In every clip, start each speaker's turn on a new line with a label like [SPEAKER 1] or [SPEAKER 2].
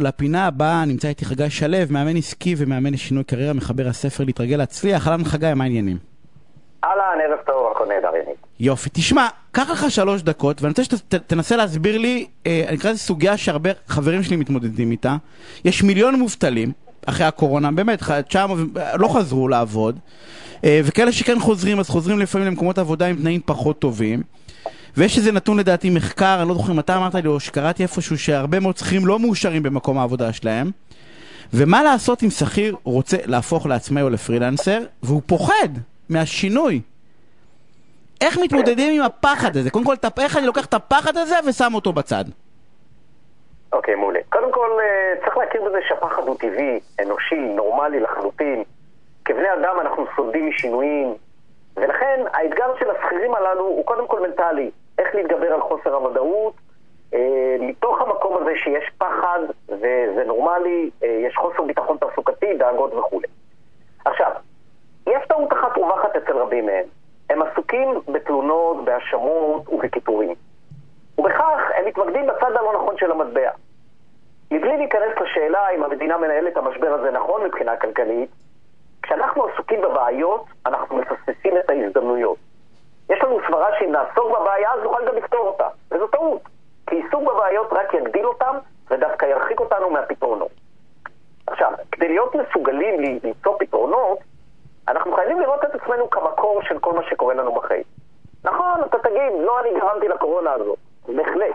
[SPEAKER 1] לפינה הבאה נמצא איתי חגי שלו, מאמן עסקי ומאמן לשינוי קריירה, מחבר הספר להתרגל להצליח. אהלן חגי, מה העניינים?
[SPEAKER 2] אהלן, ערב טוב, הכל נהדר, יניב.
[SPEAKER 1] יופי, תשמע, קח לך שלוש דקות, ואני רוצה שתנסה להסביר לי, אה, אני אקרא לזה סוגיה שהרבה חברים שלי מתמודדים איתה. יש מיליון מובטלים, אחרי הקורונה, באמת, 900, לא חזרו לעבוד, אה, וכאלה שכן חוזרים, אז חוזרים לפעמים למקומות עבודה עם תנאים פחות טובים. ויש איזה נתון לדעתי מחקר, אני לא זוכר אם אתה אמרת לי או שקראתי איפשהו שהרבה מאוד שכירים לא מאושרים במקום העבודה שלהם ומה לעשות אם שכיר רוצה להפוך לעצמאי או לפרילנסר והוא פוחד מהשינוי איך מתמודדים עם הפחד הזה? קודם כל, איך אני לוקח את הפחד הזה ושם אותו בצד?
[SPEAKER 2] אוקיי, מעולה. קודם כל, אה, צריך להכיר בזה שהפחד הוא טבעי, אנושי, נורמלי לחלוטין. כבני אדם אנחנו סולדים משינויים, ולכן האתגר של השכירים הללו הוא קודם כל מנטלי. איך להתגבר על חוסר הוודאות, אה, מתוך המקום הזה שיש פחד, וזה נורמלי, אה, יש חוסר ביטחון תעסוקתי, דאגות וכולי. עכשיו, יש טעות אחת רווחת אצל רבים מהם. הם עסוקים בתלונות, בהאשמות ובקיטורים. ובכך הם מתמקדים בצד הלא נכון של המטבע. מבלי להיכנס לשאלה אם המדינה מנהלת את המשבר הזה נכון מבחינה כלכלית, כשאנחנו עסוקים בבעיות, אנחנו מפספסים את ההזדמנויות. יש לנו סברה שאם נעסוק בבעיה, אז נוכל גם לפתור אותה. וזו טעות. כי עיסוק בבעיות רק יגדיל אותם, ודווקא ירחיק אותנו מהפתרונות. עכשיו, כדי להיות מסוגלים למצוא פתרונות, אנחנו חייבים לראות את עצמנו כמקור של כל מה שקורה לנו בחיים. נכון, אתה תגיד, לא אני גרמתי לקורונה הזאת. בהחלט.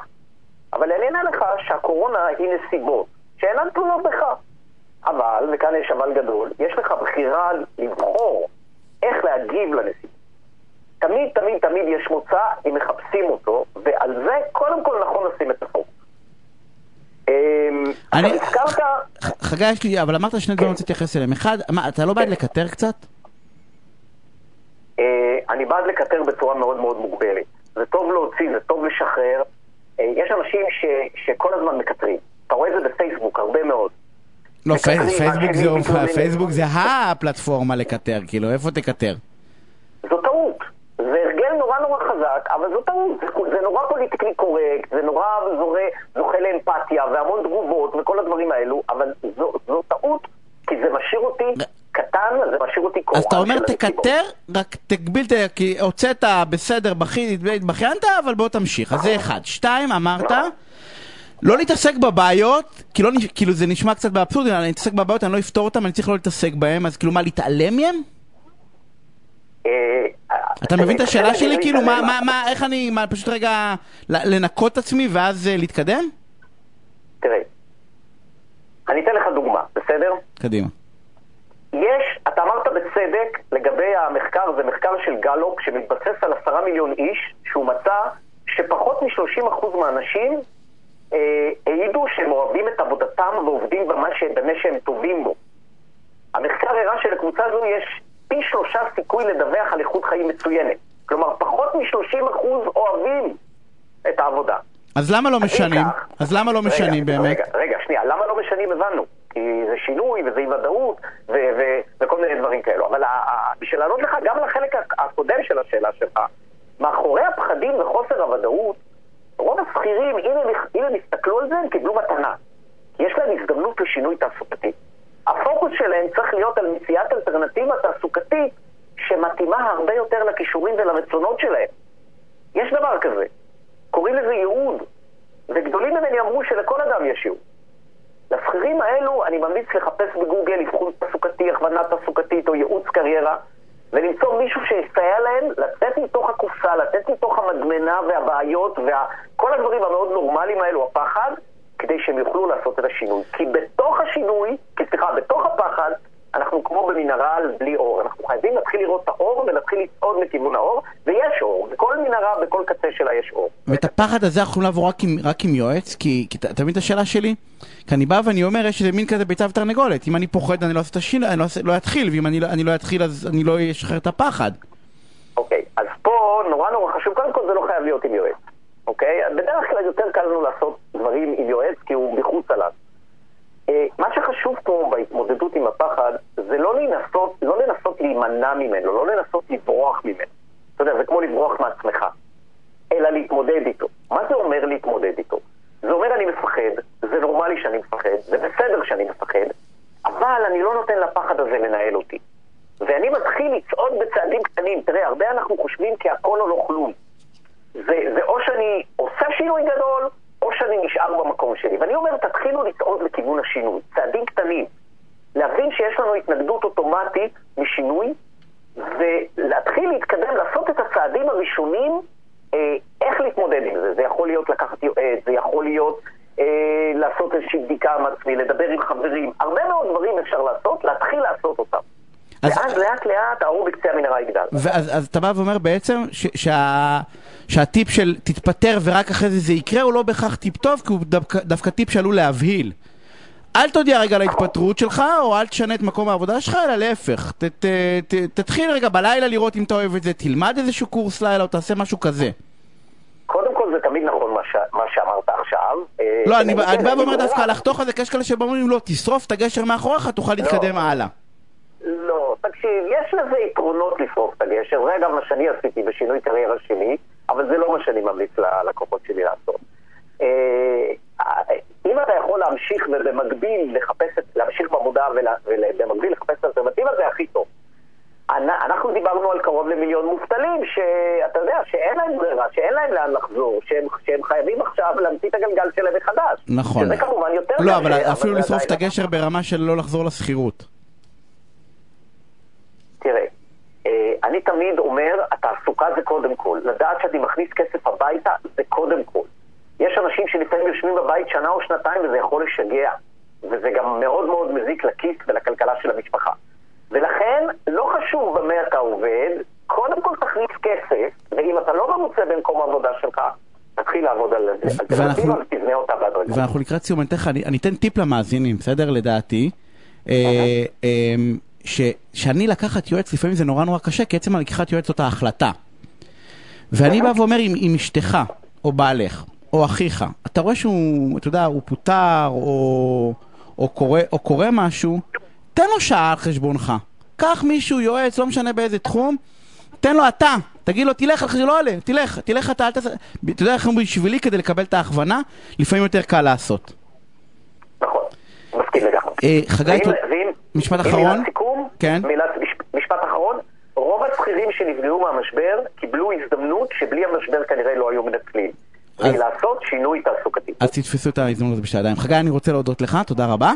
[SPEAKER 2] אבל אני אענה לך שהקורונה היא נסיבות שאינן תלויות בך. אבל, וכאן יש אבל גדול, יש לך בחירה לבחור איך להגיב לנסיבות. תמיד, תמיד, תמיד יש מוצא אם מחפשים אותו, ועל זה קודם כל נכון לשים את הפוקוס.
[SPEAKER 1] אמ, אני... חגי, יש לי, אבל אמרת שני דברים שרציתי להתייחס אליהם. אחד, מה, אתה לא בעד לקטר קצת?
[SPEAKER 2] אה, אני בעד לקטר בצורה מאוד מאוד מוגבלת. זה טוב להוציא, זה טוב לשחרר. אה, יש אנשים שכל הזמן מקטרים. אתה רואה את זה בפייסבוק, הרבה מאוד.
[SPEAKER 1] לא, פייסבוק זה הפלטפורמה לקטר, כאילו, איפה תקטר?
[SPEAKER 2] זו טעות. זה הרגל נורא חזק, אבל זו טעות. זה, זה נורא פוליטיקלי קורקט, זה נורא זורה, זוכה לאמפתיה והמון תגובות וכל הדברים האלו, אבל זו, זו טעות, כי זה משאיר אותי קטן, זה משאיר אותי קורבן
[SPEAKER 1] אז אתה אומר תקטר, רק תגביל, כי הוצאת בסדר, התבכיינת, אבל בוא תמשיך. אז זה אחד. שתיים, אמרת... לא להתעסק בבעיות, כי לא, כאילו זה נשמע קצת באבסורדי, אני אתעסק בבעיות, אני לא אפתור אותן, אני צריך לא להתעסק בהן, אז כאילו מה, להתעלם מהן? אתה מבין את השאלה שלי? כאילו, מה, מה, מה, איך אני, מה, פשוט רגע לנקות את עצמי ואז אה, להתקדם?
[SPEAKER 2] תראה, אני אתן לך דוגמה, בסדר?
[SPEAKER 1] קדימה.
[SPEAKER 2] יש, אתה אמרת בצדק לגבי המחקר, זה מחקר של גלופ שמתבסס על עשרה מיליון איש, שהוא מצא שפחות מ-30% מהאנשים אה, העידו שהם אוהבים את עבודתם ועובדים במה, ש... במה שהם טובים בו. המחקר הראה שלקבוצה זו יש פי שלושה סיכוי לדווח על איכות חיים מצוינת. כלומר, פחות מ-30% אוהבים את העבודה.
[SPEAKER 1] אז למה לא משנים? אז למה לא משנים באמת?
[SPEAKER 2] רגע, רגע, שנייה, למה לא משנים הבנו. כי זה שינוי וזה אי ודאות וכל מיני דברים כאלו. אבל בשביל לענות לך גם לחלק הקודם של השאלה שלך, מאחורי הפחדים וחוסר הוודאות, רוב השכירים, אם הם הסתכלו על זה, הם קיבלו מתנה. יש להם הזדמנות לשינוי תעסוקתי. הפוקוס שלהם צריך להיות על מציאת אלטרנטיבה תעסוקתית שמתאימה הרבה יותר לכישורים ולרצונות שלהם. יש דבר כזה, קוראים לזה ייעוד, וגדולים ממני אמרו שלכל אדם יש ייעוד. לשכירים האלו אני ממליץ לחפש בגוגל אבחון תעסוקתי, הכוונה תעסוקתית או ייעוץ קריירה, ולמצוא מישהו שיסייע להם לצאת מתוך הקופסה, לצאת מתוך המדמנה והבעיות וכל הדברים המאוד נורמליים האלו, הפחד, כדי שהם יוכלו לעשות את השינוי. כי בתוך השינוי, סליחה, בתוך הפחד, אנחנו כמו במנהרה בלי אור. אנחנו חייבים להתחיל לראות את האור ולהתחיל לצעוד מכיוון האור, ויש אור. בכל מנהרה, בכל קצה שלה יש אור.
[SPEAKER 1] ואת הפחד הזה אנחנו לעבור רק עם, רק עם יועץ? כי, כי אתה מבין את השאלה שלי? כי אני בא ואני אומר, יש איזה מין כזה ביצה ותרנגולת. אם אני פוחד, אני לא אעשה את השינוי, אני לא, לא אתחיל, ואם אני, לא, אני לא אתחיל, אז אני לא אשחרר את הפחד.
[SPEAKER 2] אוקיי, אז פה נורא נורא חשוב, קודם כל זה לא חייב להיות עם יועץ. אוקיי? בדרך כלל יותר קל לנו לעשות דברים עם יועץ כי הוא מחוץ עליו. אה, מה שחשוב פה בהתמודדות עם הפחד זה לא לנסות, לא לנסות להימנע ממנו, לא לנסות לברוח ממנו. אתה יודע, זה כמו לברוח מעצמך, אלא להתמודד איתו. מה זה אומר להתמודד איתו? זה אומר אני מפחד, זה נורמלי שאני מפחד, זה בסדר שאני מפחד, אבל אני לא נותן לפחד הזה לנהל אותי. ואני מתחיל לצעוד בצעדים קטנים. תראה, הרבה אנחנו חושבים כי הכל או לא כלום. זה, זה או שאני עושה שינוי גדול, או שאני נשאר במקום שלי. ואני אומר, תתחילו לצעוד לכיוון השינוי. צעדים קטנים. להבין שיש לנו התנגדות אוטומטית משינוי, ולהתחיל להתקדם, לעשות את הצעדים הראשונים, אה, איך להתמודד עם זה. זה יכול להיות לקחת יועץ, זה יכול להיות אה, לעשות איזושהי בדיקה עם עצמי, לדבר עם חברים. הרבה מאוד דברים אפשר לעשות, להתחיל לעשות אותם. אז... ואז לאט לאט האור בקצה המנהרה יגדל.
[SPEAKER 1] ואז אז אתה בא ואומר בעצם ש, שה, שהטיפ של תתפטר ורק אחרי זה זה יקרה הוא לא בהכרח טיפ טוב, כי הוא דווקא, דווקא טיפ שעלול להבהיל. אל תודיע רגע על ההתפטרות שלך, או אל תשנה את מקום העבודה שלך, אלא להפך. ת, ת, ת, תתחיל רגע בלילה לראות אם אתה אוהב את זה, תלמד איזשהו קורס לילה, או תעשה משהו כזה.
[SPEAKER 2] קודם כל זה תמיד נכון מה, ש... מה שאמרת עכשיו.
[SPEAKER 1] לא, אני, בא ואומר דווקא לחתוך על זה, כי יש כאלה שאומרים לא, תשרוף את הגשר מאחוריך, תוכל להתקדם הלאה.
[SPEAKER 2] לא, תקשיב, יש לזה יתרונות לשרוף את הגשר, זה אגב מה שאני עשיתי בשינוי קריירה שלי, אבל זה לא מה שאני ממליץ ללקוחות שלי לעשות. אם אתה יכול להמשיך ובמקביל לחפש, להמשיך בעבודה ובמקביל לחפש אלטרנטיבה, זה הכי טוב. אנחנו דיברנו על קרוב למיליון מובטלים, שאתה יודע, שאין להם ברירה, שאין להם לאן לחזור, שהם, שהם חייבים עכשיו להמציא את הגלגל שלהם מחדש.
[SPEAKER 1] נכון.
[SPEAKER 2] שזה כמובן יותר
[SPEAKER 1] לא, אבל אפילו לשרוף את הגשר ברמה של לא לחזור לשכירות.
[SPEAKER 2] תראה, אני תמיד אומר, התעסוקה זה קודם כל. לדעת שאני מכניס כסף הביתה זה קודם כל. יש אנשים שלפעמים יושבים בבית שנה או שנתיים וזה יכול לשגע. וזה גם מאוד מאוד מזיק לכיס ולכלכלה של המשפחה. ולכן, לא חשוב במה אתה עובד, קודם כל תכניס כסף, ואם אתה לא מרוצה במקום העבודה שלך, תתחיל לעבוד על אלטרנטיבה ותבנה אותה בהדרגה.
[SPEAKER 1] ואנחנו לקראת סיום, אני אתן טיפ למאזינים, בסדר? לדעתי. שאני לקחת יועץ, לפעמים זה נורא נורא קשה, כי עצם הלקיחת יועץ זאת ההחלטה. ואני בא ואומר, אם אשתך, או בעלך, או אחיך, אתה רואה שהוא, אתה יודע, הוא פוטר, או, או, קורא, או קורא משהו, תן לו שעה על חשבונך. קח מישהו, יועץ, לא משנה באיזה תחום, תן לו אתה, תגיד לו, תלך, זה לא עולה, תלך, תלך אתה, אל תעשה... אתה יודע איך אומרים בשבילי, כדי לקבל את ההכוונה, לפעמים יותר קל לעשות.
[SPEAKER 2] נכון, מסכים לגמרי.
[SPEAKER 1] חגי, משפט אחרון. כן.
[SPEAKER 2] מילת, משפט אחרון, רוב השכירים שנפגעו מהמשבר קיבלו הזדמנות שבלי המשבר כנראה לא היו מנצלים. אז... לעשות שינוי תעסוקתי.
[SPEAKER 1] אז תתפסו את ההזדמנות הזאת בשתי ידיים. חגי, אני רוצה להודות לך, תודה רבה.